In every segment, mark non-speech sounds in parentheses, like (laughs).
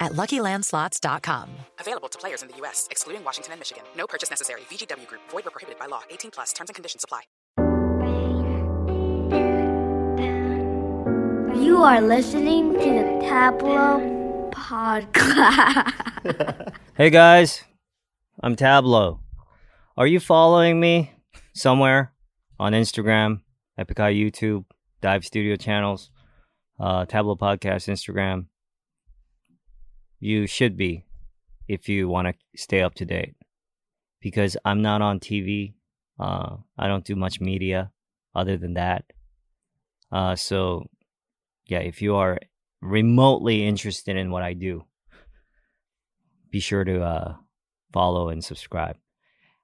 at LuckyLandSlots.com. Available to players in the U.S., excluding Washington and Michigan. No purchase necessary. VGW Group. Void where prohibited by law. 18 plus. Terms and conditions apply. You are listening to the Tablo Podcast. (laughs) Hey guys, I'm Tablo. Are you following me somewhere on Instagram, Epik High YouTube, Dive Studio channels, uh, Tablo Podcast Instagram? You should be if you want to stay up to date because I'm not on TV. Uh, I don't do much media other than that. Uh, so, yeah, if you are remotely interested in what I do, be sure to uh, follow and subscribe.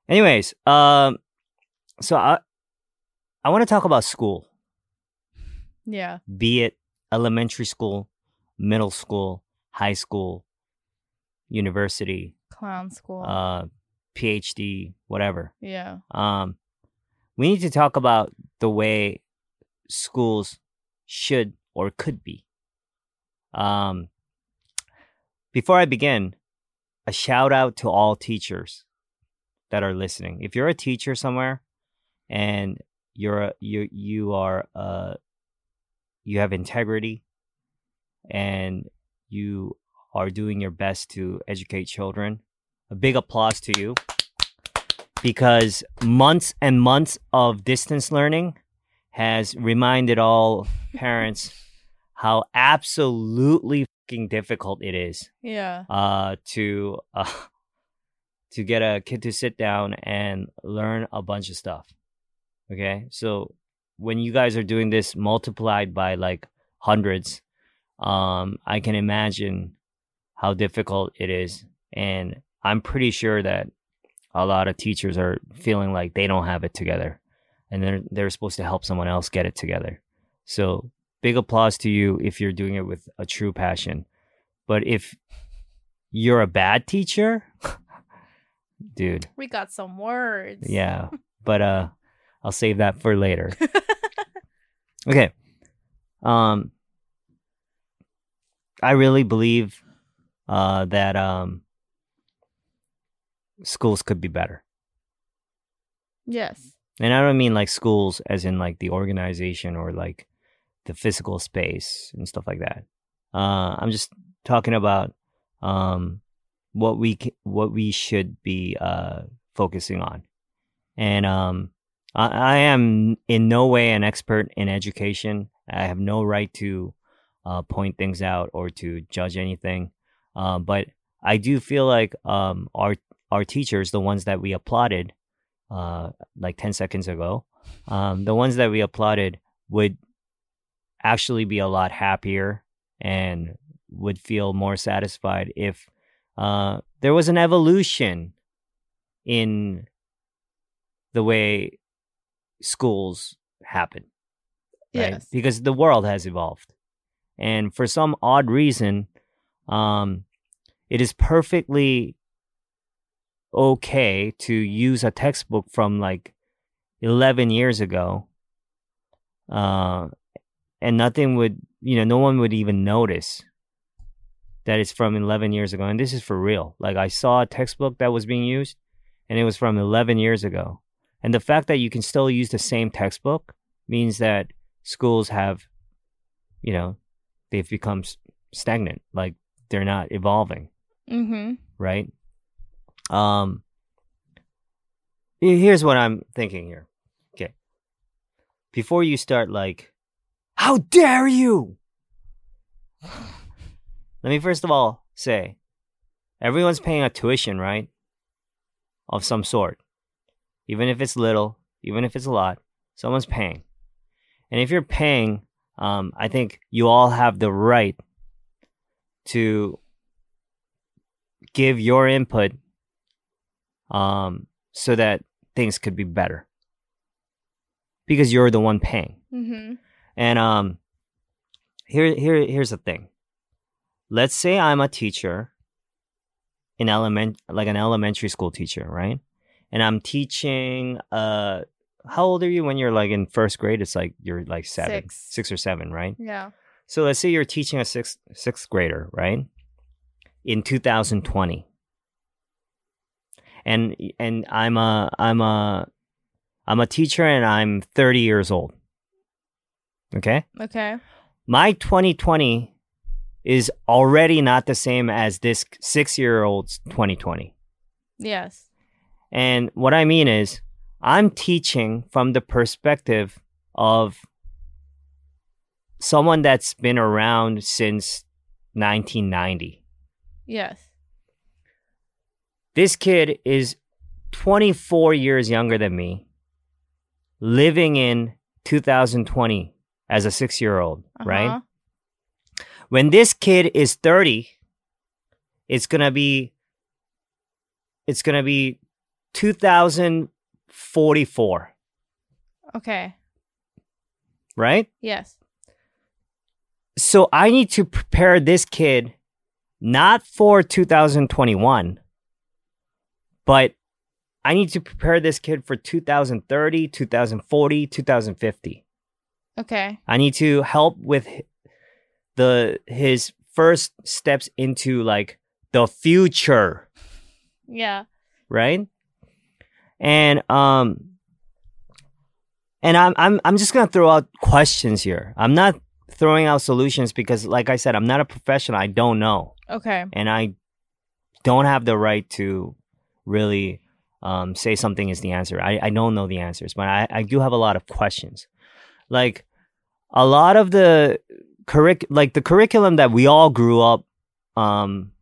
Anyways, um, so I I want to talk about school, Yeah. be it elementary school, middle school, high school, university, Clown school. uh, PhD, whatever. yeah. Um, we need to talk about the way schools should or could be. Um, before I begin, a shout out to all teachers that are listening. If you're a teacher somewhere and you're a, you you are uh you have integrity and you are doing your best to educate children, a big applause to you because months and months of distance learning has reminded all (laughs) parents how absolutely fucking difficult it is Yeah. uh, to uh, to get a kid to sit down and learn a bunch of stuff. Okay, so when you guys are doing this multiplied by like hundreds, um, I can imagine how difficult it is, and I'm pretty sure that a lot of teachers are feeling like they don't have it together, and they're they're supposed to help someone else get it together. So big applause to you if you're doing it with a true passion. But if you're a bad teacher, (laughs) dude, We got some words. yeah. But uh I'll save that for later. (laughs) okay. Um I really believe uh that um schools could be better. yes. And I don't mean like schools as in like the organization or like the physical space and stuff like that. Uh, I'm just talking about um, what we what we should be uh, focusing on. And um, I, I am in no way an expert in education. I have no right to uh, point things out or to judge anything. Uh, but I do feel like um, our our teachers, the ones that we applauded uh, like 10 seconds ago, um, the ones that we applauded would actually be a lot happier and would feel more satisfied if uh, there was an evolution in the way schools happen. Right? Yes. Because the world has evolved. And for some odd reason, um, it is perfectly okay to use a textbook from like 11 years ago uh, and nothing would you know no one would even notice that it's from 11 years ago. And this is for real. Like i saw a textbook that was being used and it was from 11 years ago. And the fact that you can still use the same textbook means that schools have you know they've become stagnant like they're not evolving Mm-hmm. right? Um, here's what I'm thinking here. Okay. Before you start, like, how dare you? Let me first of all say everyone's paying a tuition, right? Of some sort. Even if it's little, even if it's a lot, someone's paying. And if you're paying, um, I think you all have the right to give your input um, so that things could be better. because you're the one paying. Mm-hmm. And um here here here's the thing. Let's say I'm a teacher in element like an elementary school teacher, right? And I'm teaching uh how old are you when you're like in first grade? It's like you're like seven, Six. six or seven, right? Yeah. So let's say you're teaching a sixth sixth grader, right? In 2020. And and I'm a I'm a I'm a teacher and I'm 30 years old. Okay? Okay. My 2020 is already not the same as this 6-year-old's 2020. Yes. And what I mean is I'm teaching from the perspective of someone that's been around since 1990. Yes. This kid is 24 years younger than me, living in 2020 as a six year old, right? Uh-huh. When this kid is 30, it's going to be it's going to be 2044, Okay. right? Yes. So I need to prepare this kid not for 2021, but I need to prepare this kid for 2030, 2040, 2050. Okay. I need to help with the his first steps into like the future, Yeah. right? And um and I'm I'm I'm just going to throw out questions here. I'm not throwing out solutions because like I said, I'm not a professional. I don't know. Okay. And I don't have the right to really um, say something is the answer. I, I don't know the answers, but I, I do have a lot of questions. Like a lot of the curric like the curriculum that we all grew up um,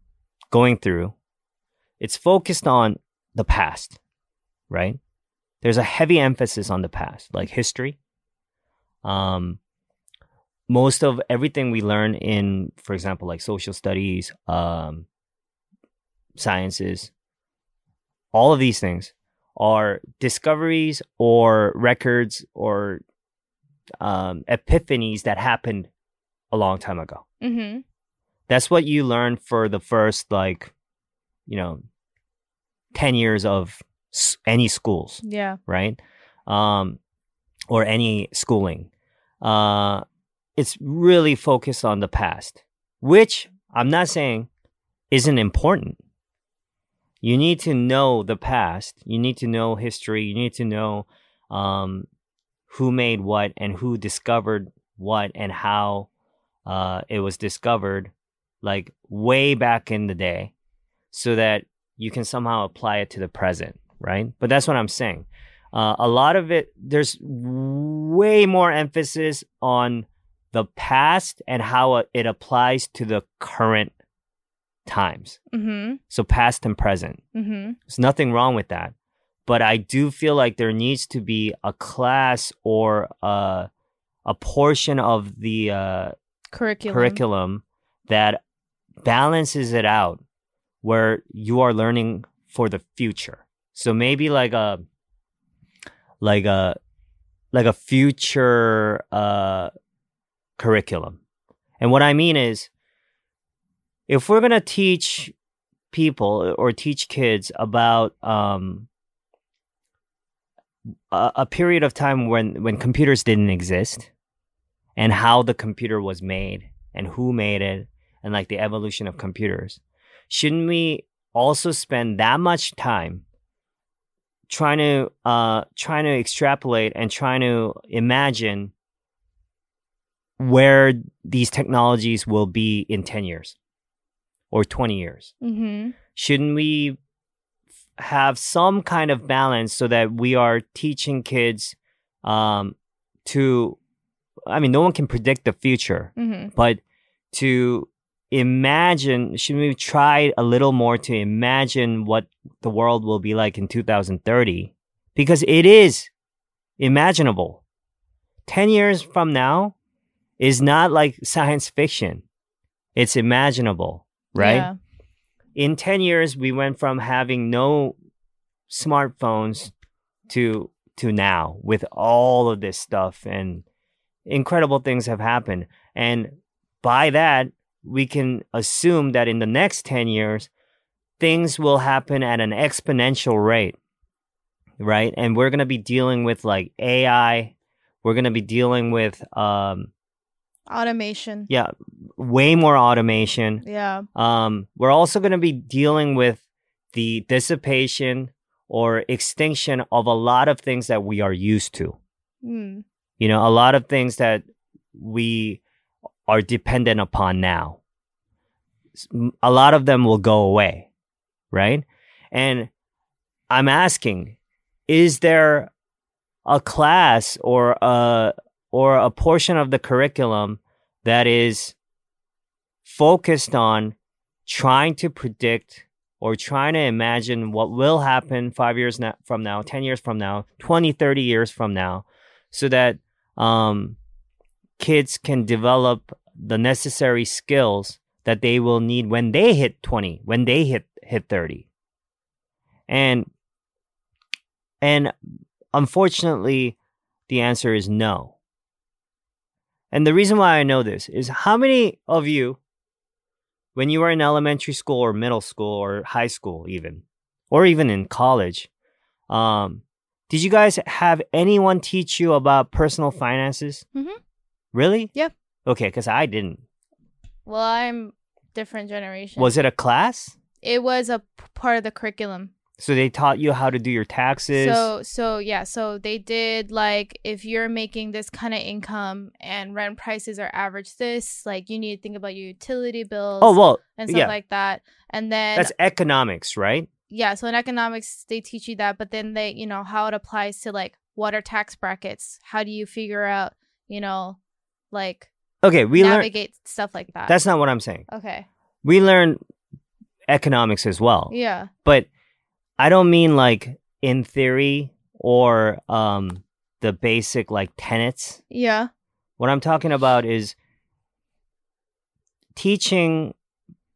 going through, it's focused on the past, right? There's a heavy emphasis on the past, like history. Um, most of everything we learn in, for example, like social studies, um, sciences, all of these things are discoveries or records or um, epiphanies that happened a long time ago. Mm-hmm. That's what you learn for the first, like, you know, 10 years of any schools Yeah. right? Um, or any schooling. Uh, it's really focused on the past, which I'm not saying isn't important. You need to know the past. You need to know history. You need to know um, who made what and who discovered what and how uh, it was discovered, like way back in the day, so that you can somehow apply it to the present, right? But that's what I'm saying. Uh, a lot of it, there's way more emphasis on the past and how it- applies to the current times. Mm-hmm. So past and present. Mm-hmm. There's nothing wrong with that. But I do feel like there needs to be a class or a, a portion of the uh, Curriculum. curriculum that balances it out where you are learning for the future. So maybe like a like a like a future uh curriculum. And what I mean is if we're going to teach people or teach kids about um a, a period of time when when computers didn't exist and how the computer was made and who made it and like the evolution of computers shouldn't we also spend that much time trying to uh trying to extrapolate and trying to imagine where these technologies will be in 10 years or 20 years Mm-hmm. shouldn't we f- have some kind of balance so that we are teaching kids um, to i mean no one can predict the future Mm-hmm. but to imagine shouldn't we try a little more to imagine what the world will be like in 2030 because it is imaginable 10 years from now is not like science fiction it's imaginable right Yeah. in 10 years we went from having no smartphones to to now with all of this stuff and incredible things have happened. And by that, we can assume that in the next 10 years, things will happen at an exponential rate, right? And we're going to be dealing with like AI. We're going to be dealing with, um, Automation. yeah, way more automation. Yeah. Um, we're also going to be dealing with the dissipation or extinction of a lot of things that we are used to. Mm. You know, a lot of things that we are dependent upon now. A lot of them will go away, right? And I'm asking, is there a class or a or a portion of the curriculum that is focused on trying to predict or trying to imagine what will happen 5 years na- from now, 10 years from now, 20, 30 years from now so that um, kids can develop the necessary skills that they will need when they hit 20 when they hit hit 30 and and unfortunately the answer is no. And the reason why i know this is how many of you when you were in elementary school or middle school or high school even or even in college um did you guys have anyone teach you about personal finances? Mhm. Really Yep. okay because i didn't Well, I'm different generation. was it a class It was a p- part of the curriculum. so they taught you how to do your taxes So so yeah, so they did like if you're making this kind of income and rent prices are average this, like you need to think about your utility bills oh well and stuff yeah like that. And then that's economics right yeah, so in economics they teach you that, but then they, you know, how it applies to like what are tax brackets? How do you figure out, you know, like okay we navigate stuff like that. that's not what i'm saying okay. we learn economics as well Yeah. but i don't mean like in theory or um the basic like tenets Yeah. What I'm talking about is teaching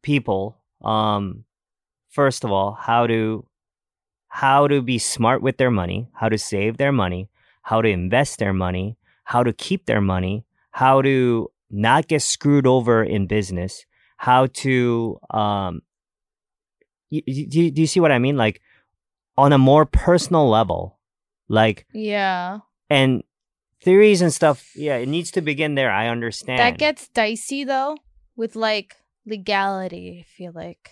people, um, first of all, how to how to be smart with their money, how to save their money, how to invest their money, how to keep their money, how to not get screwed over in business, how to um, do you, do you see what I mean? Like on a more personal level, like Yeah. and theories and stuff yeah it needs to begin there i understand That gets dicey though with like legality, I feel like.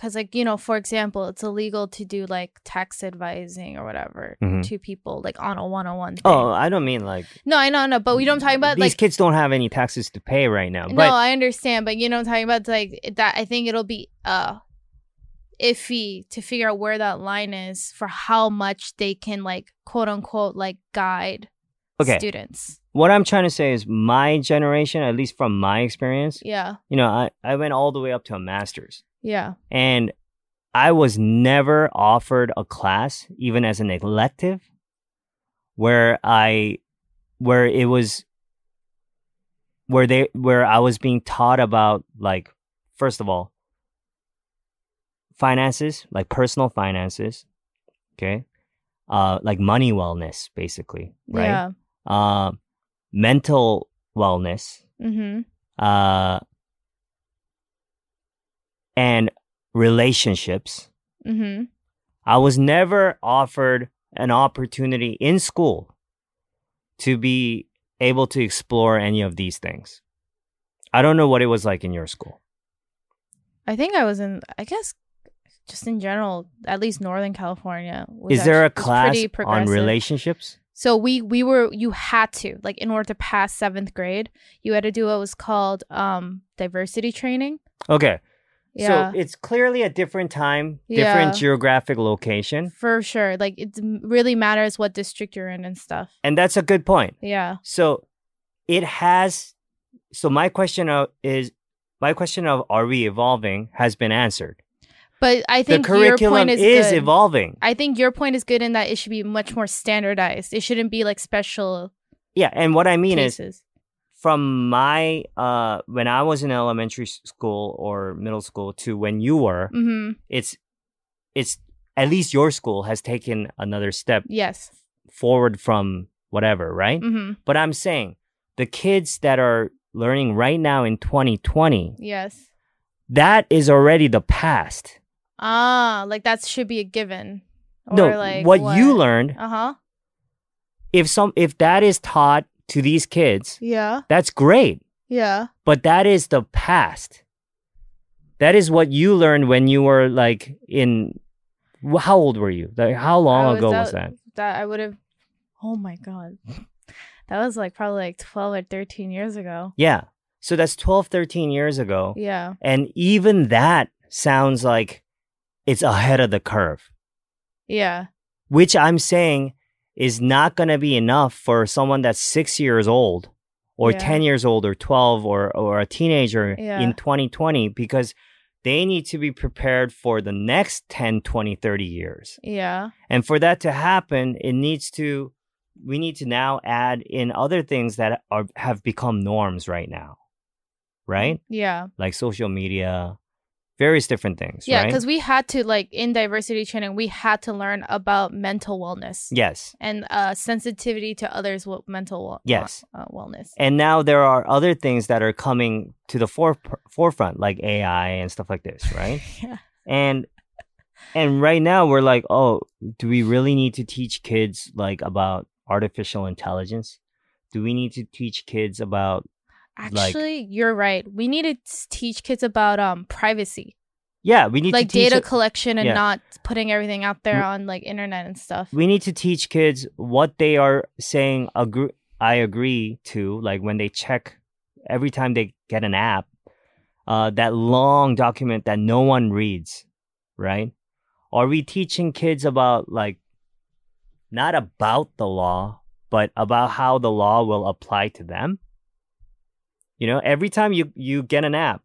Cuz like, you know, for example, it's illegal to do like tax advising or whatever Mhm. to people like on a one-on-one thing. oh i don't mean like No, I know, no, but we don't talk about these like kids don't have any taxes to pay right now No, I understand, but you know what I'm talking about like that I think it'll be uh iffy to figure out where that line is for how much they can like quote unquote like guide okay students. what i'm trying to say is my generation at least from my experience Yeah. you know i, I went all the way up to a master's Yeah. and i was never offered a class even as an elective where i where it was where they where i was being taught about like first of all finances like personal finances okay uh like money wellness basically right Yeah. uh mental wellness Mhm. uh and relationships Mhm. I was never offered an opportunity in school to be able to explore any of these things. I don't know what it was like in your school. I think I was in I guess just in general, at least Northern California. was Is there a class on relationships? So we we were you had to like in order to pass seventh grade, you had to do what was called um diversity training. Okay. Yeah, So it's clearly a different time, Yeah. different geographic location. for sure. Like it really matters what district you're in and stuff. And that's a good point. Yeah, So it has so my question of is my question of are we evolving has been answered. but I The think your curriculum point is, is evolving. I think your point is good in that it should be much more standardized. It shouldn't be like special Yeah, and what I mean is cases. From my uh when I was in elementary school or middle school to when you were, hmm it's it's at least your school has taken another step Yes. forward from whatever, right? Mm-hmm. But I'm saying the kids that are learning right now in 2020, Yes. that is already the past. Ah, like that should be a given. Or no, like what, you learned, Uh huh. if some if that is taught to these kids, Yeah. that's great. Yeah. But that is the past. That is what you learned when you were like in how old were you? Like how long I ago was that? That I would have. Oh my god, that was like probably like twelve or thirteen years ago. Yeah. So that's 12, 13 years ago. Yeah. And even that sounds like it's ahead of the curve, Yeah. which I'm saying is not going to be enough for someone that's six years old or Yeah. 10 years old or 12 or, or a teenager Yeah. in 2020 because they need to be prepared for the next 10, 20, 30 years. Yeah. And for that to happen, it needs to, we need to now add in other things that are, have become norms right now, right? Mm, yeah. Like social media, various different things, Yeah. right? Because we had to like in diversity training, we had to learn about mental wellness yes. and uh, sensitivity to others' w- mental wel- Yes. uh, wellness. And now there are other things that are coming to the fore- forefront, like AI and stuff like this, right? (laughs) Yeah. and and right now we're like, oh, do we really need to teach kids like about artificial intelligence? Do we need to teach kids about Like- Actually, you're right. We need to teach kids about um privacy, yeah, we need like to teach Like data collection and yeah. not putting everything out there on like internet and stuff. we need to teach kids what they are saying agree I agree to like when they check every time they get an app uh that long document that no one reads right are we teaching kids about like not about the law but about how the law will apply to them you know every time you you get an app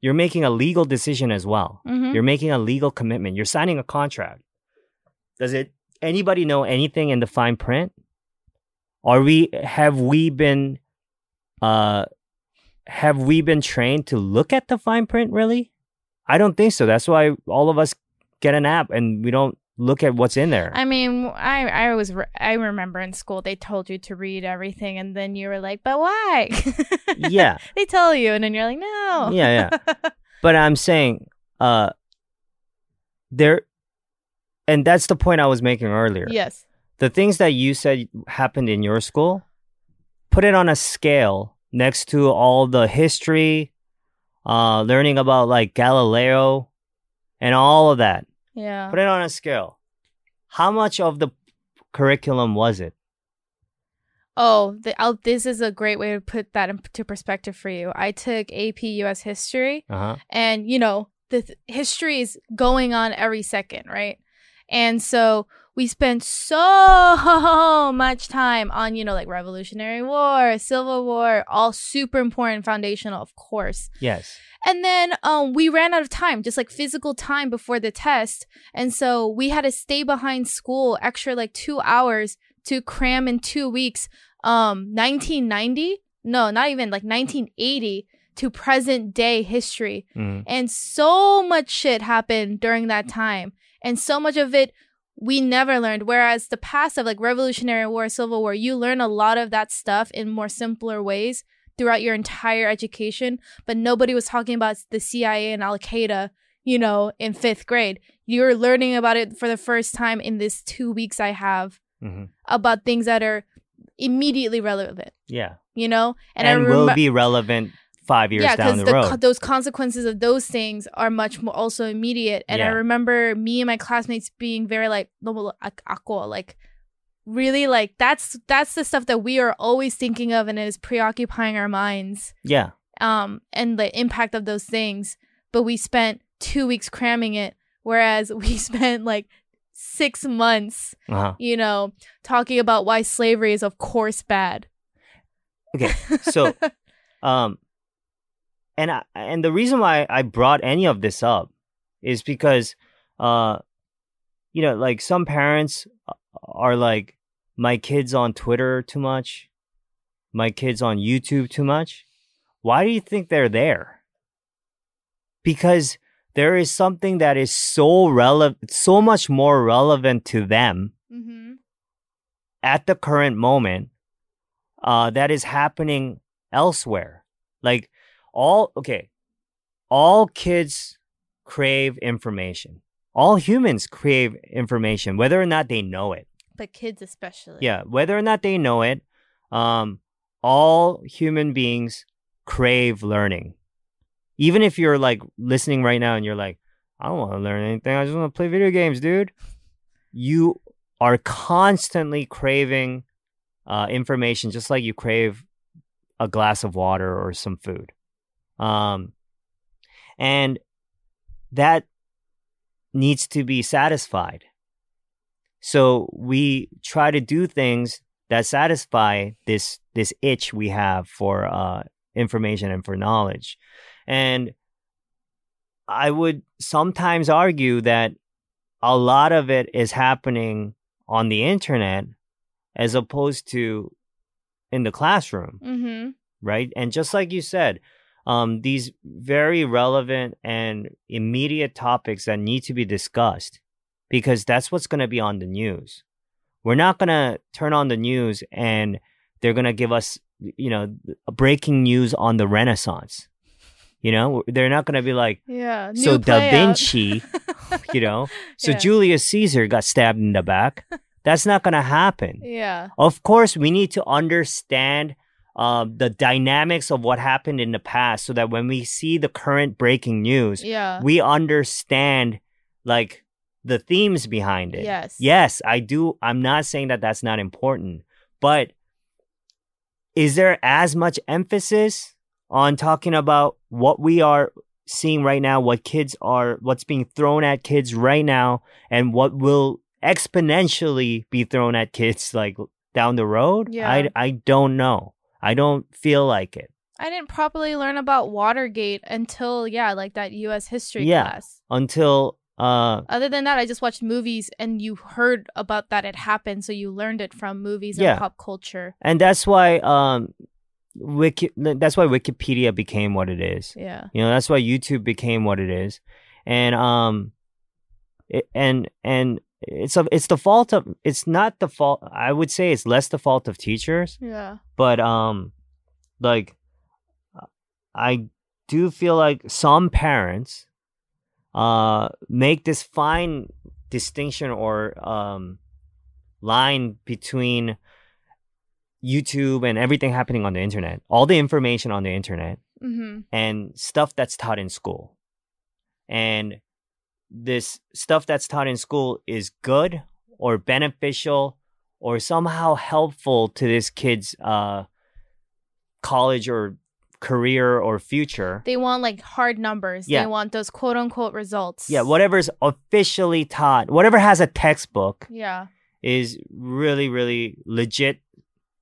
you're making a legal decision as well Mhm. you're making a legal commitment. You're signing a contract. Does it anybody know anything in the fine print? Are we have we been uh have we been trained to look at the fine print really? I don't think so. That's why all of us get an app and we don't look at what's in there. I mean, I I was re- I remember in school they told you to read everything, and then you were like, "But why?" (laughs) yeah. they tell you, and then you're like, "No." Yeah, yeah. (laughs) But I'm saying uh there and that's the point I was making earlier. yes. the things that you said happened in your school, put it on a scale next to all the history, uh, learning about like Galileo and all of that. Yeah. Put it on a scale. How much of the curriculum was it? Oh, the, I'll, this is a great way to put that into perspective for you. I took AP US history, Uh huh. and you know the th- history is going on every second, right? And so we spent so (laughs) much time on you know like Revolutionary War, Civil War, all super important, foundational, of course. Yes. And then um, we ran out of time, just like physical time before the test. And so we had to stay behind school extra like two hours to cram in two weeks um, 1990. No, not even like 1980 to present day history. Mhm. And so much shit happened during that time. And so much of it we never learned. Whereas the past of like Revolutionary War, Civil War, you learn a lot of that stuff in more simpler ways throughout your entire education. But nobody was talking about the CIA and Al Qaeda, you know, in fifth grade. You're learning about it for the first time in this two weeks I have hmm about things that are immediately relevant, Yeah. you know? And, I will be relevant five years yeah, down the, the road. co- those consequences of those things are much more also immediate. And I remember me and my classmates being very like, "No, ak- like really like that's that's the stuff that we are always thinking of and is preoccupying our minds. yeah. Um, and the impact of those things. But we spent two weeks cramming it, whereas (laughs) we spent like six months, Uh-huh. you know, talking about why slavery is of course bad. Okay. (laughs) So, um, and I, and the reason why I brought any of this up is because, uh, you know, like some parents are like, my kids on Twitter too much, my kids on YouTube too much. Why do you think they're there? Because there is something that is so relevant, so much more relevant to them mm-hmm. at the current moment uh, that is happening elsewhere. Like all, okay, all kids crave information. All humans crave information, whether or not they know it. But kids especially. Yeah, whether or not they know it, um, all human beings crave learning. Even if you're like listening right now and you're like, I don't want to learn anything. I just want to play video games, dude. You are constantly craving uh, information, just like you crave a glass of water or some food. Um, and that needs to be satisfied. So we try to do things that satisfy this this itch we have for uh, information and for knowledge. And I would sometimes argue that a lot of it is happening on the internet as opposed to in the classroom, Mm-hmm. right? And just like you said, um, these very relevant and immediate topics that need to be discussed because that's what's going to be on the news. We're not going to turn on the news and they're going to give us, you know, breaking news on the Renaissance. You know, they're not going to be like, Yeah. so Da. Vinci, you know, (laughs) so Yeah. Julius Caesar got stabbed in the back. (laughs) That's not going to happen. Yeah. Of course, we need to understand uh, the dynamics of what happened in the past so that when we see the current breaking news, Yeah. we understand like the themes behind it. Yes. Yes, I do. I'm not saying that that's not important, but is there as much emphasis on talking about what we are seeing right now, what kids are, what's being thrown at kids right now, and what will exponentially be thrown at kids like down the road? Yeah. I, I don't know. I don't feel like it I didn't properly learn about Watergate until yeah, like that U.S. history Yeah. class. until uh Other than that, I just watched movies and you heard about that it happened, so you learned it from movies and pop culture. and that's why um Wiki that's why Wikipedia became what it is. Yeah. You know, that's why YouTube became what it is. And um it, and and it's a, it's the fault of it's not the fault I would say it's less the fault of teachers, Yeah. but um like I do feel like some parents uh make this fine distinction or um line between YouTube and everything happening on the internet, all the information on the internet Mm-hmm. and stuff that's taught in school. And this stuff that's taught in school is good or beneficial or somehow helpful to this kid's uh, college or career or future. They want like hard numbers. Yeah. They want those quote unquote results. Yeah, whatever's officially taught, whatever has a textbook Yeah. is really, really legit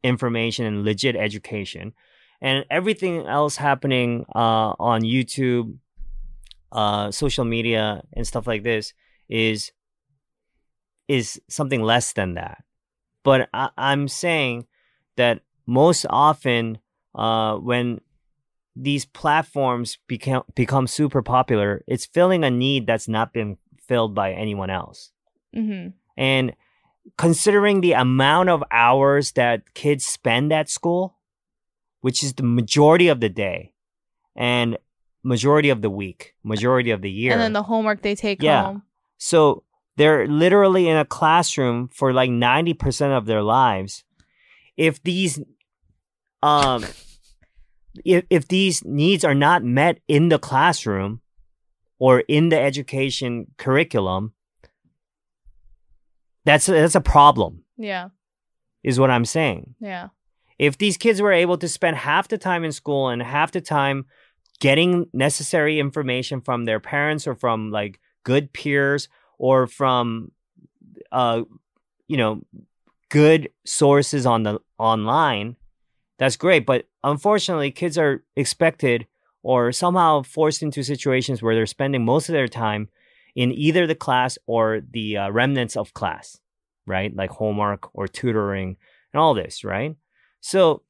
information and legit education. And everything else happening uh, on YouTube, uh, social media, and stuff like this is is something less than that. But I, I'm saying that most often, uh, when these platforms become become super popular, it's filling a need that's not been filled by anyone else. Mm-hmm. And considering the amount of hours that kids spend at school, which is the majority of the day and majority of the week, majority of the year. And then the homework they take Yeah. home. so they're literally in a classroom for like 90% of their lives. If these um if, if these needs are not met in the classroom or in the education curriculum, that's a, that's a problem, Yeah. is what I'm saying. Yeah. If these kids were able to spend half the time in school and half the time getting necessary information from their parents or from like good peers or from uh you know good sources on the online that's great. But unfortunately kids are expected or somehow forced into situations where they're spending most of their time in either the class or the uh, remnants of class right? Like homework or tutoring and all this right? So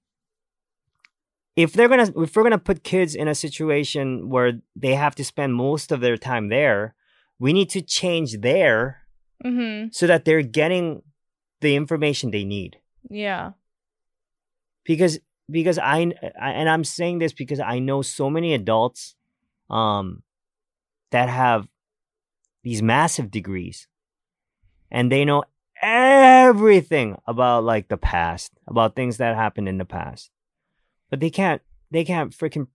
if they're gonna if we're gonna put kids in a situation where they have to spend most of their time there, we need to change there Mm-hmm. so that they're getting the information they need. Yeah. because because I, I and I'm saying this because I know so many adults um that have these massive degrees and they know everything about like the past about things that happened in the past but they can't they can't freaking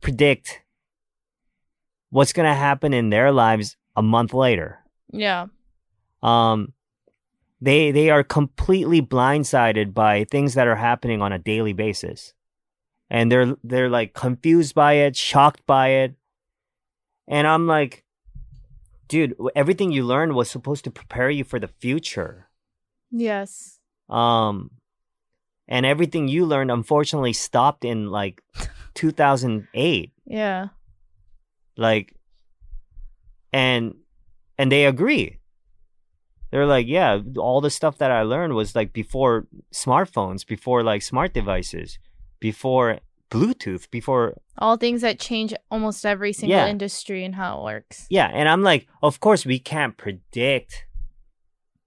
predict what's going to happen in their lives a month later Yeah. um they they are completely blindsided by things that are happening on a daily basis and they're they're like confused by it shocked by it and i'm like dude everything you learned was supposed to prepare you for the future Yes. um and everything you learned unfortunately stopped in like (laughs) 2008 Yeah. like and and they agree they're like yeah all the stuff that i learned was like before smartphones before like smart devices before bluetooth before All things that change almost every single Yeah. industry and how it works. yeah and i'm like of course we can't predict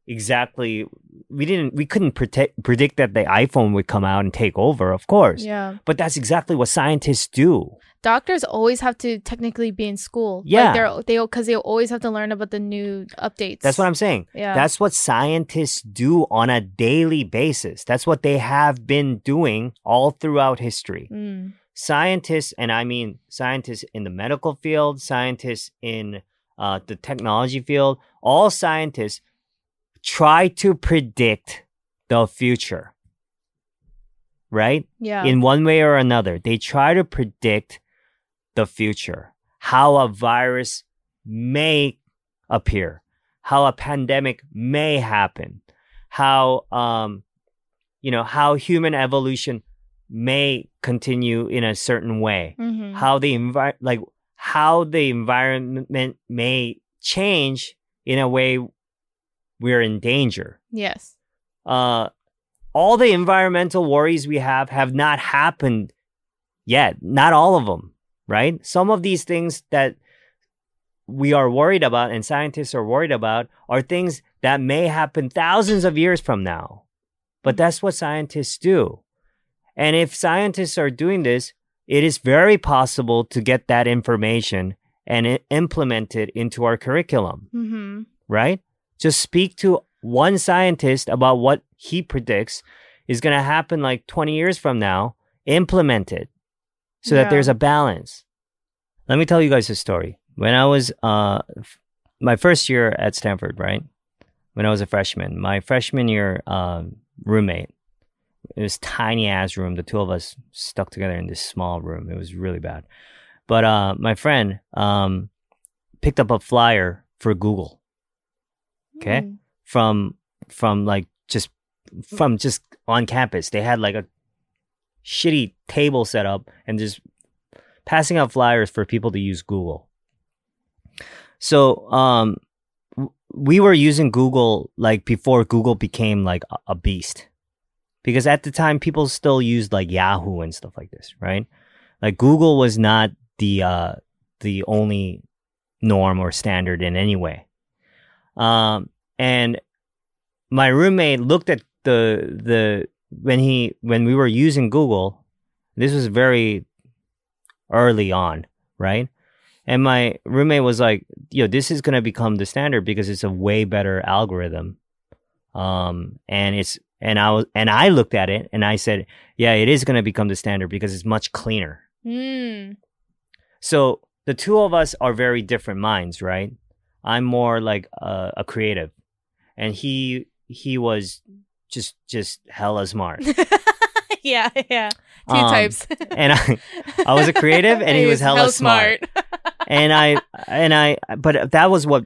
exactly we didn't we couldn't predict predict that the iphone would come out and take over of course Yeah. but that's exactly what scientists do Doctors always have to technically be in school. Yeah. Like they're they because they always have to learn about the new updates. That's what I'm saying. Yeah. That's what scientists do on a daily basis. That's what they have been doing all throughout history. Mm. Scientists, and I mean scientists in the medical field, scientists in uh, the technology field, all scientists try to predict the future. Right? Yeah. in one way or another. They try to predict the future, how a virus may appear, how a pandemic may happen, how um, you know how human evolution may continue in a certain way, Mhm. how the envi- like how the environment may change in a way we're in danger yes. uh, all the environmental worries we have have not happened yet. Not all of them, right? Some of these things that we are worried about and scientists are worried about are things that may happen thousands of years from now. But that's what scientists do. And if scientists are doing this, it is very possible to get that information and implement it into our curriculum Mm-hmm. right? Just speak to one scientist about what he predicts is going to happen like 20 years from now, implement it so that there's a balance. Let me tell you guys a story. When I was uh f- my first year at Stanford, right? When I was a freshman, my freshman year um, roommate, it was tiny ass room. The two of us stuck together in this small room. It was really bad. But uh, my friend um, picked up a flyer for Google Okay. Mm. from from like just from just on campus. They had like a shitty table set up and just passing out flyers for people to use Google. So um we were using Google like before Google became like a- a beast. Because at the time people still used like Yahoo and stuff like this, right? Like Google was not the uh the only norm or standard in any way. Um, and my roommate looked at the the when he when we were using Google. This was very early on, right? And my roommate was like, "Yo, this is gonna become the standard because it's a way better algorithm." Um, and it's and I was and I looked at it and I said, "Yeah, it is gonna become the standard because it's much cleaner." Mm. So the two of us are very different minds, right? I'm more like a, a creative, and he he was just just hella smart. (laughs) yeah, yeah. Two Um, types. and I I was a creative, and he, was hella hell smart. and I and I but that was what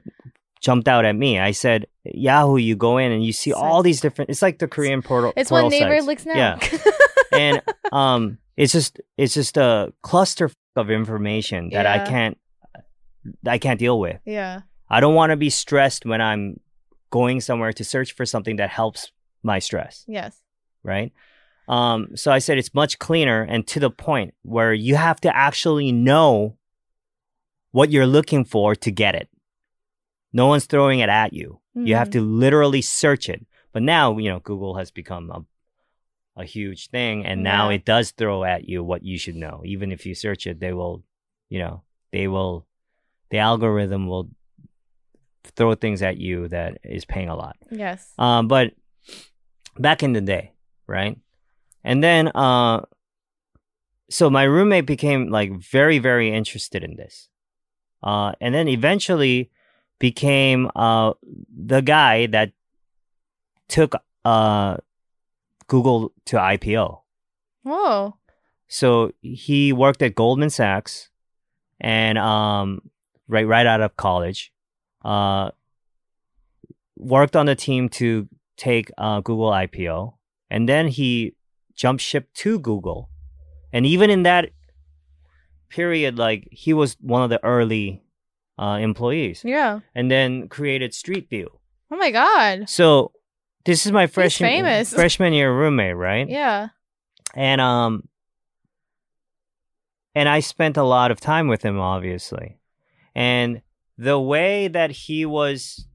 jumped out at me. I said, Yahoo, you go in and you see all these different. It's like the Korean portal. it's portal what Naver sites. looks now. Yeah, (laughs) and um, it's just it's just a cluster of information that I can't I can't deal with. yeah. I don't want to be stressed when I'm going somewhere to search for something that helps my stress, Yes. right? Um, so I said it's much cleaner and to the point where you have to actually know what you're looking for to get it. No one's throwing it at you. You have to literally search it. But now, you know, Google has become a, a huge thing and now Yeah. it does throw at you what you should know even if you search it they will you know they will the algorithm will throw things at you that is paying a lot Yes. um but back in the day right and then uh so my roommate became like very very interested in this uh and then eventually became uh the guy that took uh Google to IPO. Whoa. So he worked at Goldman Sachs and um right right out of college. Uh worked on the team to take uh Google IPO and then he jumped ship to Google. And even in that period like he was one of the early uh employees Yeah. and then created Street View. Oh my god. So this is my freshman famous. (laughs) freshman year roommate, right? Yeah. And um and I spent a lot of time with him obviously. And the way that he was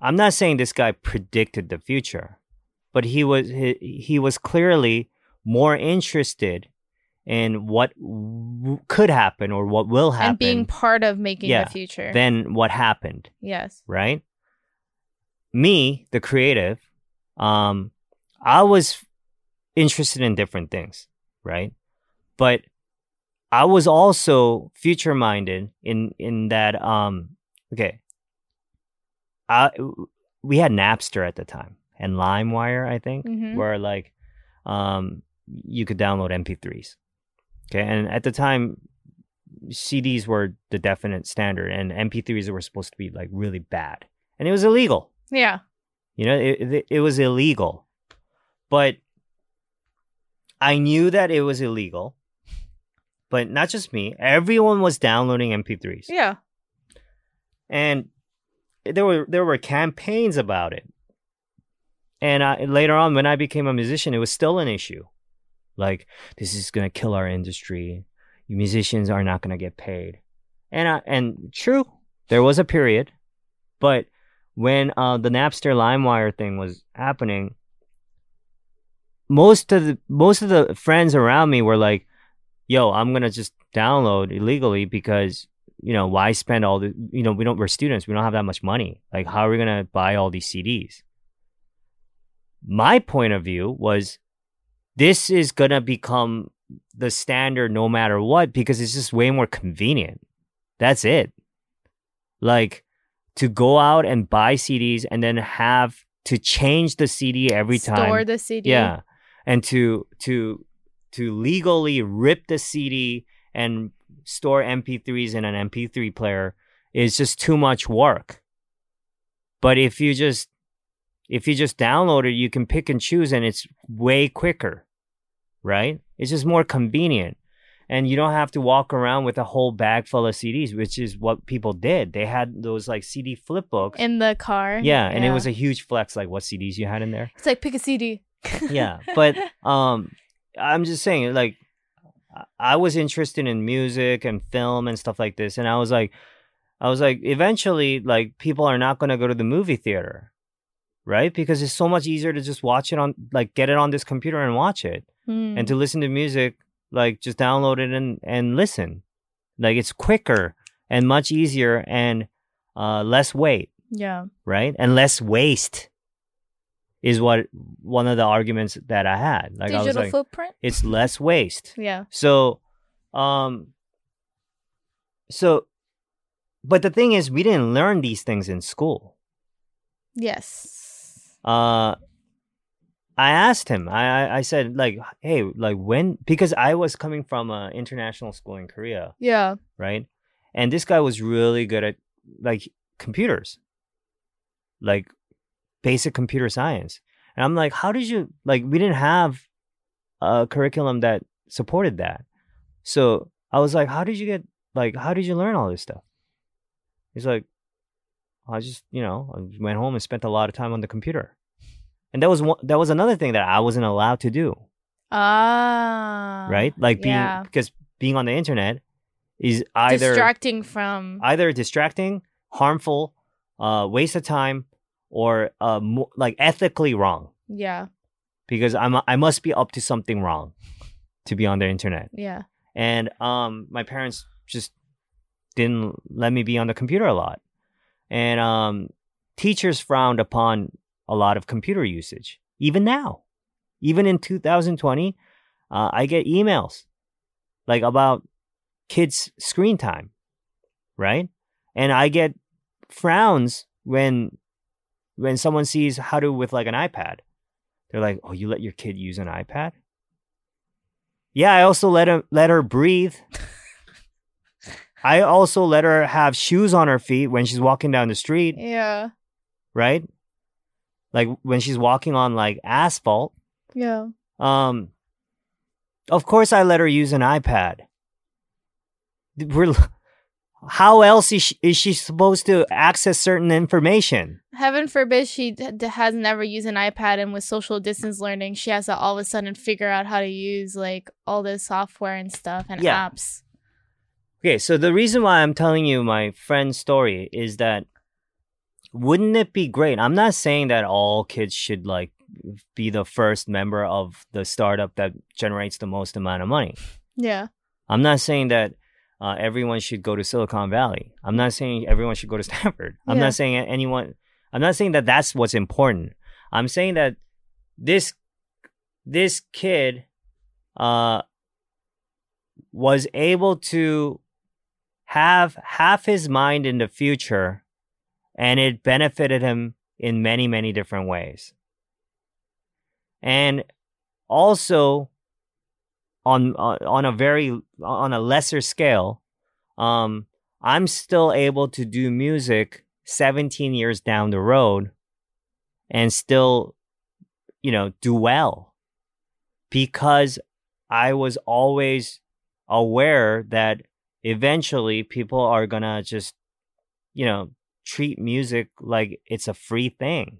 I'm not saying this guy predicted the future, but he was he, he was clearly more interested in what w- could happen or what will happen And being part of making Yeah. the future. than what happened yes. right? Me, the creative, um, I was interested in different things, right? But I was also future minded in in that um okay. I we had Napster at the time and LimeWire, I think, Mhm. where like um you could download MP3s. Okay, and at the time CDs were the definite standard and MP3s were supposed to be like really bad. And it was illegal. Yeah. You know, it, it, it was illegal. But I knew that it was illegal. But not just me, everyone was downloading MP3s. Yeah. And there were there were campaigns about it. And I, later on when I became a musician, it was still an issue. Like this is going to kill our industry. Musicians are not going to get paid. And I, and true, there was a period, but when uh, the Napster LimeWire thing was happening, most of the most of the friends around me were like, "Yo, I'm gonna just download illegally because you know why spend all the you know we don't we're students we don't have that much money like how are we gonna buy all these CDs?" My point of view was, this is gonna become the standard no matter what because it's just way more convenient. That's it. Like to go out and buy CDs and then have to change the CD every time. Store the CD. Yeah. And to to to legally rip the CD and store MP3s in an MP3 player is just too much work. But if you just if you just download it, you can pick and choose and it's way quicker. Right? It's just more convenient. And you don't have to walk around with a whole bag full of CDs, which is what people did. They had those like CD flip books. In the car. yeah, and it was a huge flex like what CDs you had in there It's like pick a CD. yeah but (laughs) um i'm just saying like I- was interested in music and film and stuff like this and i was like i was like eventually like people are not going to go to the movie theater right because it's so much easier to just watch it on like get it on this computer and watch it Hmm. and to listen to music like just download it and and listen like it's quicker and much easier and uh less weight yeah. right and less waste is what one of the arguments that i had like i was like footprint. it's less waste Yeah. so um so but the thing is we didn't learn these things in school Yes. uh i asked him i i, I said like hey like when because i was coming from an international school in korea Yeah. right and this guy was really good at like computers like basic computer science and i'm like how did you like we didn't have a curriculum that supported that so i was like how did you get like how did you learn all this stuff he's like i just you know i went home and spent a lot of time on the computer and that was one that was another thing that i wasn't allowed to do Ah. right like being yeah. because being on the internet is either distracting from. either distracting, harmful, uh, waste of time, or uh, mo- like ethically wrong. yeah. because I'm I must be up to something wrong to be on the internet. Yeah. And um my parents just didn't let me be on the computer a lot. And um teachers frowned upon a lot of computer usage even now. Even in 2020, uh, I get emails like about kids screen time, right? And I get frowns when when someone sees how to with like an iPad. They're like, "Oh, you let your kid use an iPad?" Yeah, I also let him let her breathe. (laughs) I also let her have shoes on her feet when she's walking down the street, Yeah. right? Like when she's walking on like asphalt. Yeah. Um, of course, I let her use an iPad. We're, how else is she, is she supposed to access certain information? Heaven forbid she d- has never used an iPad and with social distance learning, she has to all of a sudden figure out how to use like all this software and stuff and Yeah. apps. Okay, so the reason why I'm telling you my friend's story is that wouldn't it be great? I'm not saying that all kids should like be the first member of the startup that generates the most amount of money. Yeah. I'm not saying that uh, everyone should go to Silicon Valley. I'm not saying everyone should go to (laughs) Stanford. I'm Yeah. not saying anyone. I'm not saying that that's what's important. I'm saying that this this kid uh, was able to have half his mind in the future, and it benefited him in many many different ways. And also on uh, on a very on a lesser scale um i'm still able to do music 17 years down the road and still you know do well because i was always aware that eventually people are going to just you know treat music like it's a free thing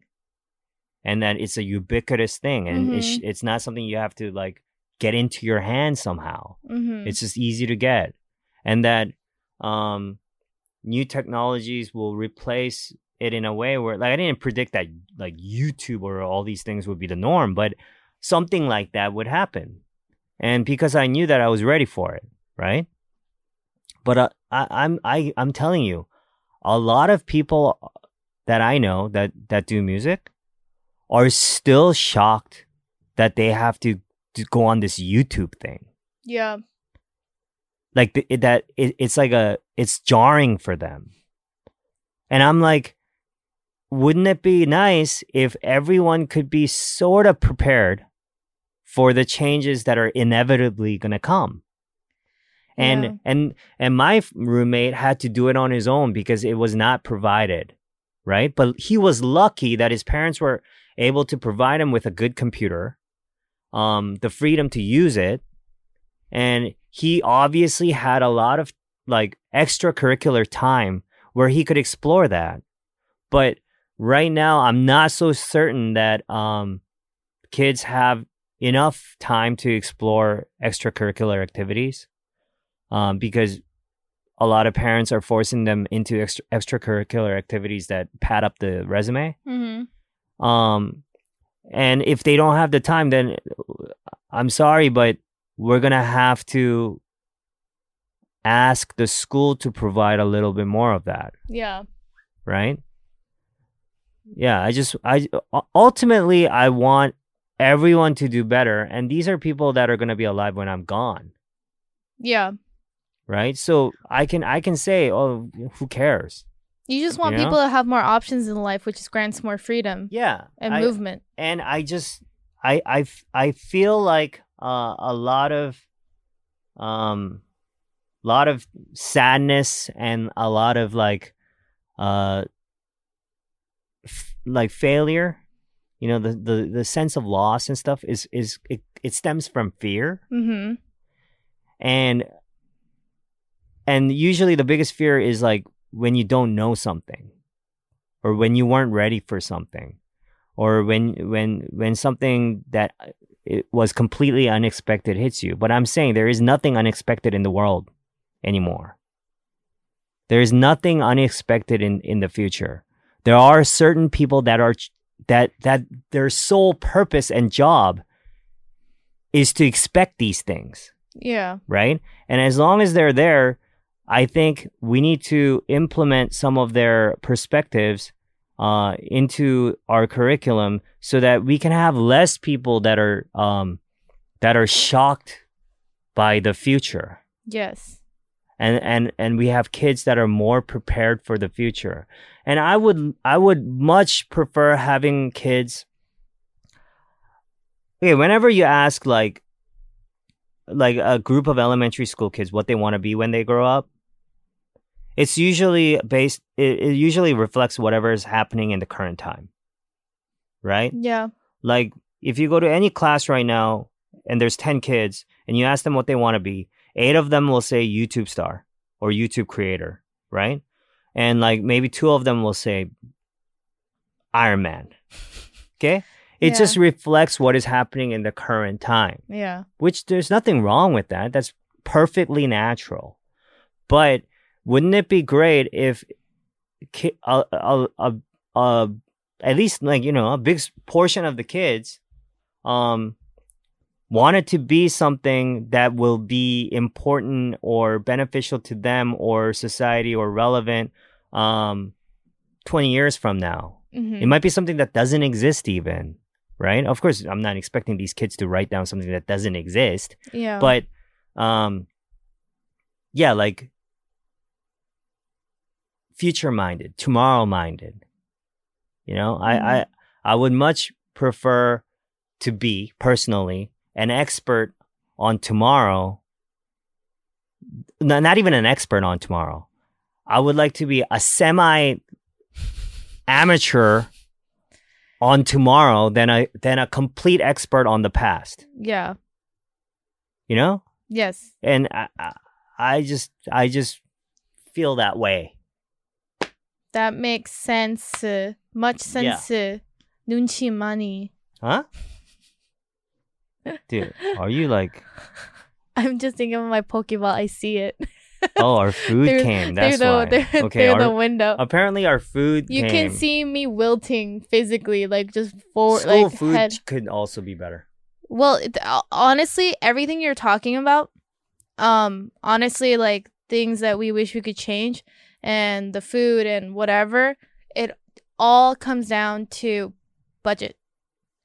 and that it's a ubiquitous thing and it's, it's not something you have to like get into your hand somehow. Mm-hmm. it's just easy to get. And that um new technologies will replace it in a way where like i didn't predict that like youtube or all these things would be the norm but something like that would happen. And because i knew that i was ready for it right? But uh, I, i'm I, i'm telling you a lot of people that i know that that do music are still shocked that they have to, to go on this youtube thing. Yeah. like th- it, that it, it's like a it's jarring for them. And i'm like wouldn't it be nice if everyone could be sort of prepared for the changes that are inevitably going to come? And Yeah. and and my roommate had to do it on his own because it was not provided right? But he was lucky that his parents were able to provide him with a good computer um the freedom to use it. And he obviously had a lot of like extracurricular time where he could explore that. But right now i'm not so certain that um kids have enough time to explore extracurricular activities um because a lot of parents are forcing them into extra- extracurricular activities that pad up the resume. Mm-hmm. um and if they don't have the time then i'm sorry but we're gonna have to ask the school to provide a little bit more of that. Yeah. right? Yeah i just i ultimately i want everyone to do better and these are people that are going to be alive when i'm gone. Yeah. right? So i can i can say oh who cares You just want You know? people to have more options in life, which grants more freedom yeah and I- movement. and I just I, I, I feel like uh, a lot of um lot of sadness and a lot of like uh f- like failure you know the, the the sense of loss and stuff is is it, it stems from fear Mm-hmm. and and usually the biggest fear is like when you don't know something or when you weren't ready for something or when when when something that uh, it was completely unexpected hits you but i'm saying there is nothing unexpected in the world anymore there is nothing unexpected in in the future there are certain people that are that that their sole purpose and job is to expect these things Yeah. right? And as long as they're there, I think we need to implement some of their perspectives uh, into our curriculum so that we can have less people that are um, that are shocked by the future, Yes. and and and we have kids that are more prepared for the future. And I would I would much prefer having kids. Okay, whenever you ask like like a group of elementary school kids what they want to be when they grow up it's usually based it, it usually reflects whatever is happening in the current time right Yeah. like if you go to any class right now and there's 10 kids and you ask them what they want to be eight of them will say youtube star or youtube creator right and like maybe two of them will say iron man (laughs) okay it Yeah. just reflects what is happening in the current time Yeah. which there's nothing wrong with that. That's perfectly natural. But wouldn't it be great if a, a, a, a, at least like, you know, a big portion of the kids um wanted to be something that will be important or beneficial to them or society or relevant um 20 years from now. hmm It might be something that doesn't exist even, right? Of course, I'm not expecting these kids to write down something that doesn't exist, Yeah. but um yeah, like future minded, tomorrow minded. You know, I, mm-hmm. I I would much prefer to be personally an expert on tomorrow. No, not even an expert on tomorrow. I would like to be a semi amateur on tomorrow than a than a complete expert on the past. yeah. You know? Yes. and I, I just I just feel that way. That makes sense. Much sense. Yeah. Nunchi money. Huh? Dude, are you like. (laughs) I'm just thinking of my poke bowl. I see it. oh, our food through, came. That's through the, why. Through, okay, through our, the window. Apparently, our food. You came. can see me wilting physically, like just for School like, food head. could also be better. Well, it, uh, honestly, everything you're talking about, um, honestly, like things that we wish we could change, and the food and whatever, it all comes down to budget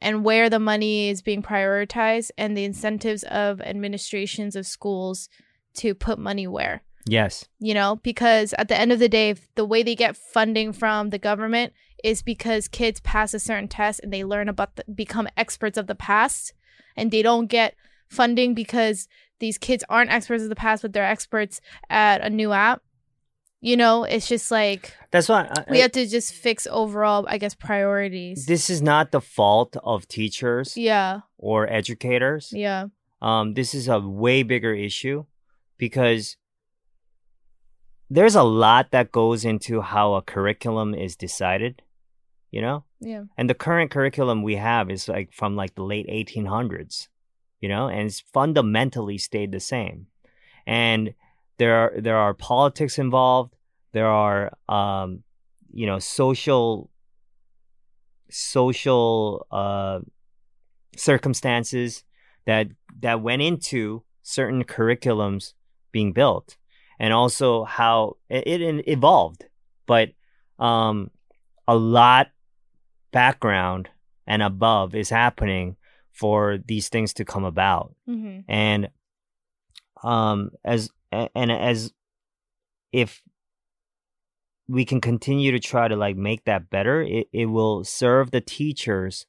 and where the money is being prioritized and the incentives of administrations of schools to put money where Yes. you know because at the end of the day if the way they get funding from the government is because kids pass a certain test and they learn about the, become experts of the past and they don't get funding because these kids aren't experts of the past but they're experts at a new app you know it's just like That's why I, we have to just fix overall i guess priorities this is not the fault of teachers yeah or educators. yeah um, this is a way bigger issue because there's a lot that goes into how a curriculum is decided, you know? yeah And the current curriculum we have is like from like the late 1800s, you know, and it's fundamentally stayed the same. And there are there are politics involved. There are um, you know, social social uh circumstances that that went into certain curriculums being built and also how it, it evolved. But um a lot background and above is happening for these things to come about. Hmm and um as and as if we can continue to try to like make that better it, it will serve the teachers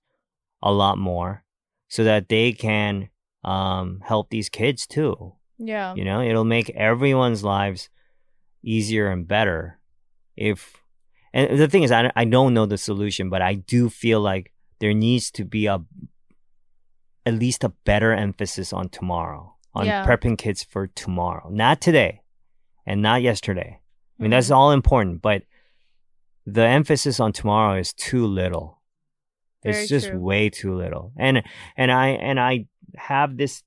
a lot more so that they can um help these kids too. Yeah. You know it'll make everyone's lives easier and better if and the thing is I, I don't know the solution but i do feel like there needs to be a at least a better emphasis on tomorrow on Yeah. prepping kids for tomorrow not today and not yesterday i mean Mm-hmm. that's all important but the emphasis on tomorrow is too little Very it's just true. way too little and and i and i have this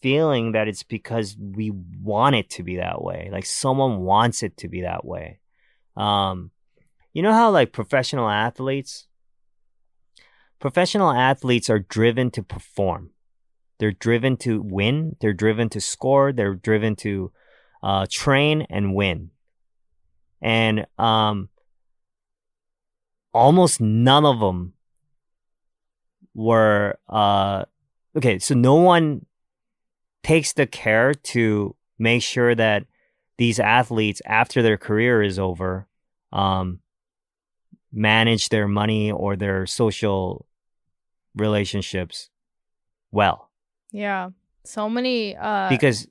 feeling that it's because we want it to be that way like someone wants it to be that way um you know how like professional athletes professional athletes are driven to perform. They're driven to win. They're driven to score. They're driven to uh, train and win. And um, almost none of them were uh, okay. So no one takes the care to make sure that these athletes, after their career is over, um, manage their money or their social relationships well. Yeah. So many uh because,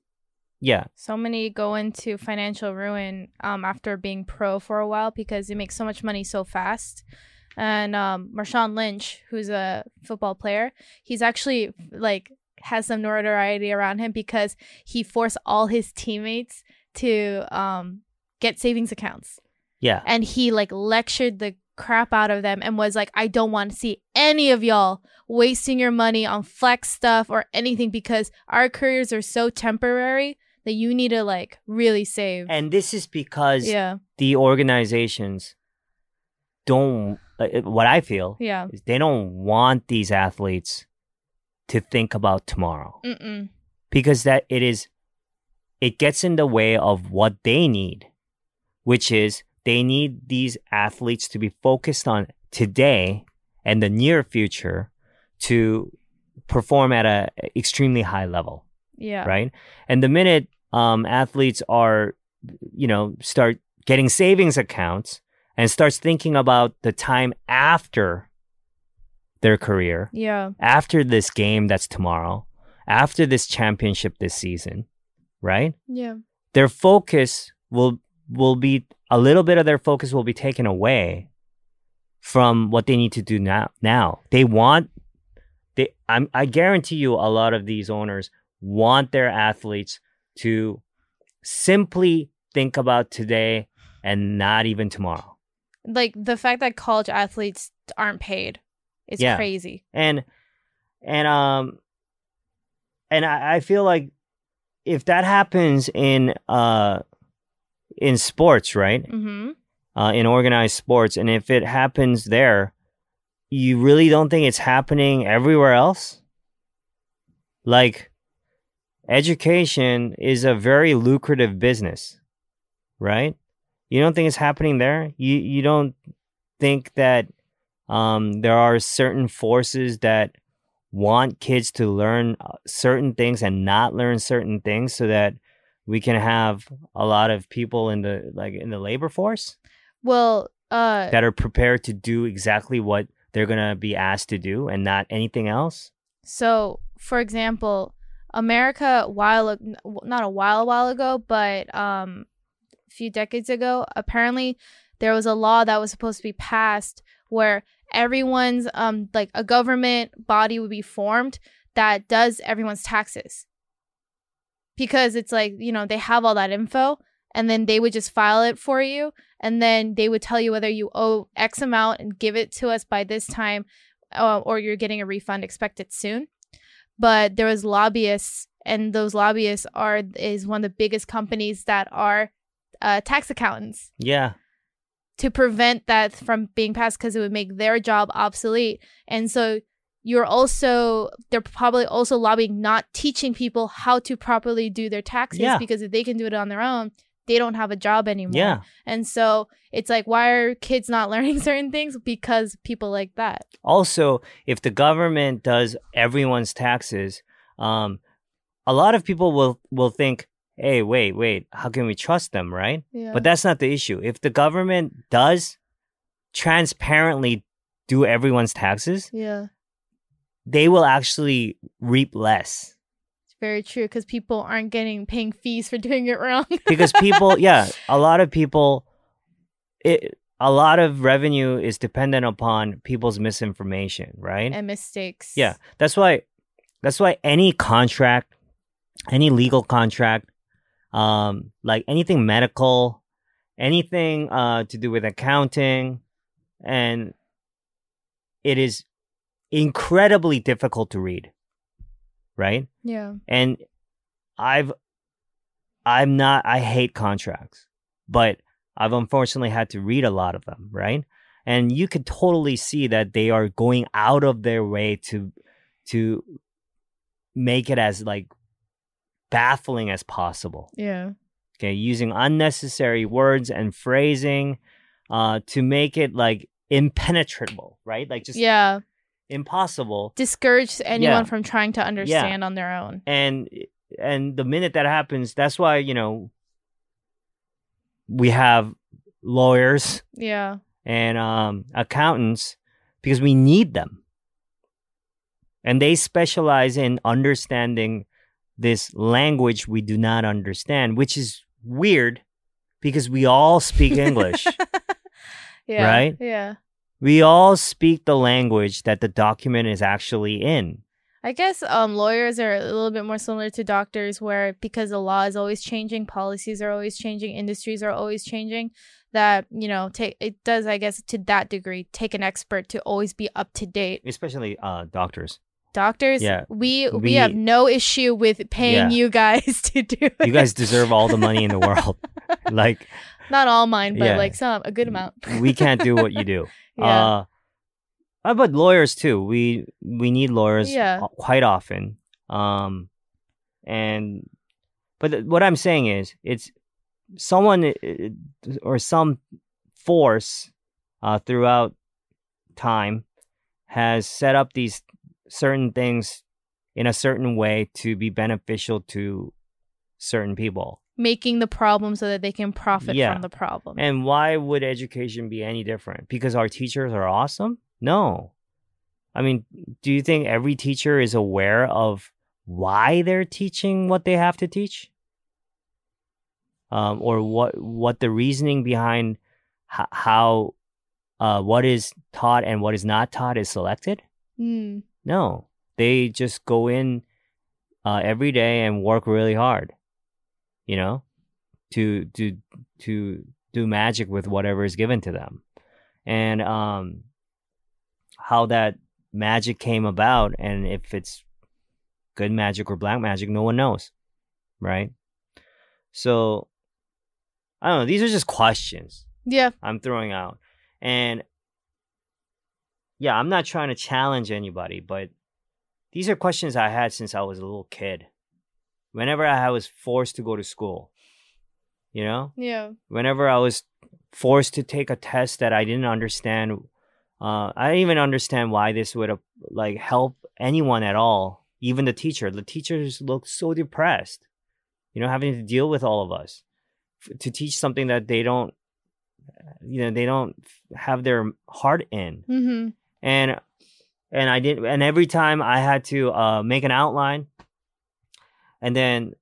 yeah, so many go into financial ruin um after being pro for a while because they make so much money so fast. And um Marshawn Lynch, who's a football player, he's actually like has some notoriety around him because he forced all his teammates to um get savings accounts. yeah, and he like lectured the crap out of them and was like i don't want to see any of y'all wasting your money on flex stuff or anything because our careers are so temporary that you need to like really save and this is because yeah the organizations don't. Uh, what I feel yeah is they don't want these athletes to think about tomorrow. Mm-mm. because that it is it gets in the way of what they need which is they need these athletes to be focused on today and the near future to perform at a extremely high level yeah. right? And the minute um, athletes are you know start getting savings accounts and starts thinking about the time after their career yeah. after this game that's tomorrow, after this championship this season, right? yeah. Their focus will will be a little bit of their focus will be taken away from what they need to do now. Now they want they I'm, I guarantee you a lot of these owners want their athletes to simply think about today and not even tomorrow. like the fact that college athletes aren't paid is Yeah. crazy and and um and I, I feel like if that happens in uh in sports right? Mm-hmm. Uh in organized sports. And if it happens there you really don't think it's happening everywhere else? Like education is a very lucrative business right? You don't think it's happening there? You you don't think that um, there are certain forces that want kids to learn uh, certain things and not learn certain things so that we can have a lot of people in the like in the labor force well uh that are prepared to do exactly what they're going to be asked to do and not anything else? So, for example, America, while not a while while ago, but um, a few decades ago, apparently there was a law that was supposed to be passed where everyone's um like a government body would be formed that does everyone's taxes because it's like you know they have all that info and then they would just file it for you and then they would tell you whether you owe x amount and give it to us by this time uh, or you're getting a refund expected soon. But there was lobbyists and those lobbyists are is one of the biggest companies that are uh, tax accountants. Yeah. To prevent that from being passed because it would make their job obsolete. And so you're also they're probably also lobbying not teaching people how to properly do their taxes Yeah. because if they can do it on their own they don't have a job anymore. Yeah. And so it's like why are kids not (laughs) learning certain things? Because people like that. Also if the government does everyone's taxes um a lot of people will will think hey wait wait how can we trust them? Right? Yeah. But that's not the issue. If the government does transparently do everyone's taxes, yeah they will actually reap less it's very true because people aren't getting paying fees for doing it wrong (laughs) because people, yeah, a lot of people, it, a lot of revenue is dependent upon people's misinformation, right? and mistakes Yeah, that's why. That's why any contract, any legal contract, um, like anything medical, anything uh to do with accounting, and it is incredibly difficult to read, right? yeah And I've, I'm not. I hate contracts, but I've unfortunately had to read a lot of them, right? and you could totally see that they are going out of their way to to make it as like baffling as possible Yeah. okay using unnecessary words and phrasing uh to make it like impenetrable right like just yeah. Impossible Discourage anyone Yeah. from trying to understand on their own. and and the minute that happens that's why you know we have lawyers Yeah. and um accountants because we need them and they specialize in understanding this language we do not understand which is weird because we all speak english (laughs) Yeah. Right? Yeah. We all speak the language that the document is actually in I guess um, lawyers are a little bit more similar to doctors, where because the law is always changing, policies are always changing, industries are always changing. That you know, take it does, I guess, to that degree, take an expert to always be up to date. especially uh doctors Doctors, Yeah, we, we we- have no issue with paying Yeah. you guys (laughs) to do it. you guys deserve all the money in the world (laughs) like not all mine, but Yeah. like some, a good amount. we can't do what you do (laughs) Yeah. Uh, uh, but lawyers too. We we need lawyers Yeah. o- quite often. Um, and but th- what I'm saying is, it's someone or some force uh, throughout time has set up these certain things in a certain way to be beneficial to certain people. Making the problem so that they can profit Yeah. from the problem. And why would education be any different? Because our teachers are awesome? No. I mean, do you think every teacher is aware of why they're teaching what they have to teach? Um, or what what the reasoning behind h- how uh, what is taught and what is not taught is selected? Mm. No, they just go in uh, every day and work really hard, you know, to to to do magic with whatever is given to them, and um, how that magic came about, and if it's good magic or black magic, no one knows, right? So, I don't know. These are just questions. Yeah. I'm throwing out. And yeah, I'm not trying to challenge anybody, but these are questions I had since I was a little kid. Whenever I was forced to go to school, you know, Yeah. whenever I was forced to take a test that I didn't understand, uh, I didn't even understand why this would have like help anyone at all, even the teacher. The teachers looked so depressed, you know, having to deal with all of us F- to teach something that they don't, you know, they don't have their heart in Mm-hmm. and and I didn't and every time I had to uh make an outline and then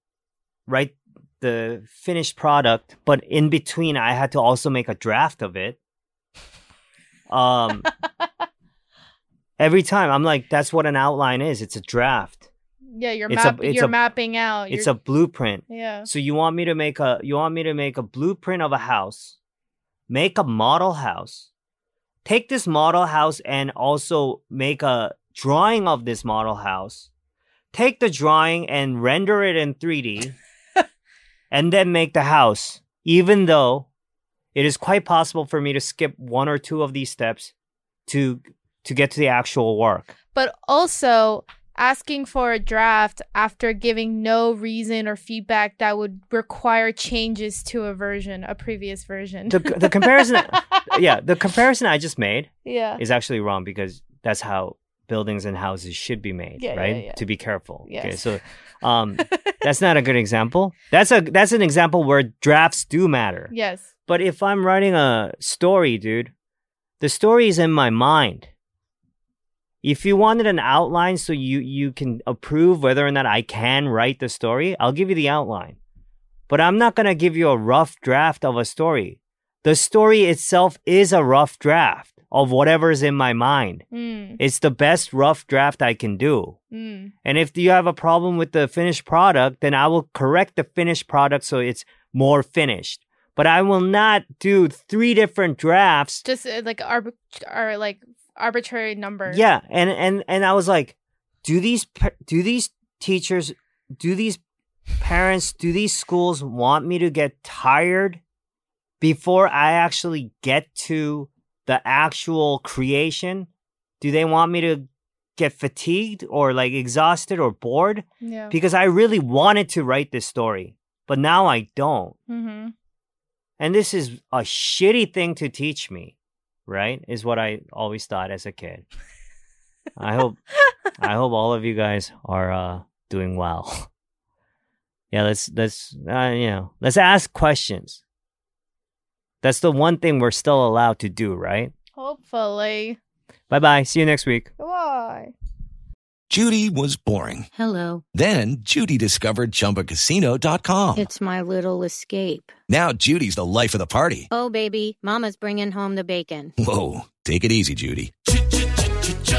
write the finished product but in between I had to also make a draft of it. Um (laughs) every time I'm like that's what an outline is. It's a draft. Yeah, you're It's a- map- it's you're a- mapping out. it's you're- a blueprint. Yeah. so you want me to make a you want me to make a blueprint of a house, make a model house, take this model house and also make a drawing of this model house, take the drawing and render it in 3D, (laughs) and then make the house. Even though it is quite possible for me to skip one or two of these steps to to get to the actual work. But also asking for a draft after giving no reason or feedback that would require changes to a version, a previous version. The the comparison (laughs) yeah, the comparison I just made yeah. is actually wrong because that's how buildings and houses should be made, Yeah, yeah, right? yeah. To be careful. Okay, so um, (laughs) that's not a good example. That's a that's an example where drafts do matter. Yes. But if I'm writing a story, dude, the story is in my mind. If you wanted an outline so you you can approve whether or not I can write the story, I'll give you the outline. But I'm not going to give you a rough draft of a story. The story itself is a rough draft of whatever's in my mind. Mm. It's the best rough draft I can do. Mm. And if you have a problem with the finished product, then I will correct the finished product so it's more finished. But I will not do three different drafts. Just uh, like arbit- or like arbitrary number. Yeah, and and and I was like, do these do these teachers, do these parents, do these schools want me to get tired before I actually get to the actual creation, do they want me to get fatigued or like exhausted or bored? Yeah. Because I really wanted to write this story, but now I don't. Mm-hmm. And this is a shitty thing to teach me, right? Is what I always thought as a kid. I hope (laughs) I hope all of you guys are uh doing well. (laughs) yeah, let's let's uh, you know, let's ask questions. That's the one thing we're still allowed to do, right? Hopefully. Bye bye. See you next week. Why? Judy was boring. Hello. Then Judy discovered ChumbaCasino.com. It's my little escape. Now Judy's the life of the party. Oh, baby, Mama's bringing home the bacon. Whoa, take it easy, Judy.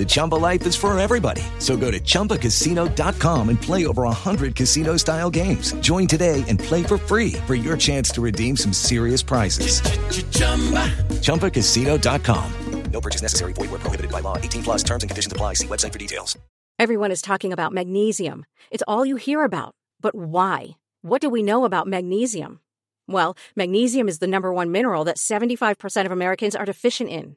The Chumba life is for everybody. So go to ChumbaCasino.com and play over 100 casino style games. Join today and play for free for your chance to redeem some serious prizes. ChumbaCasino.com. No purchase necessary. Void where prohibited by law. 18 plus terms and conditions apply. See website for details. Everyone is talking about magnesium. It's all you hear about. But why? What do we know about magnesium? Well, magnesium is the number one mineral that 75% of Americans are deficient in.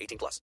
18 plus.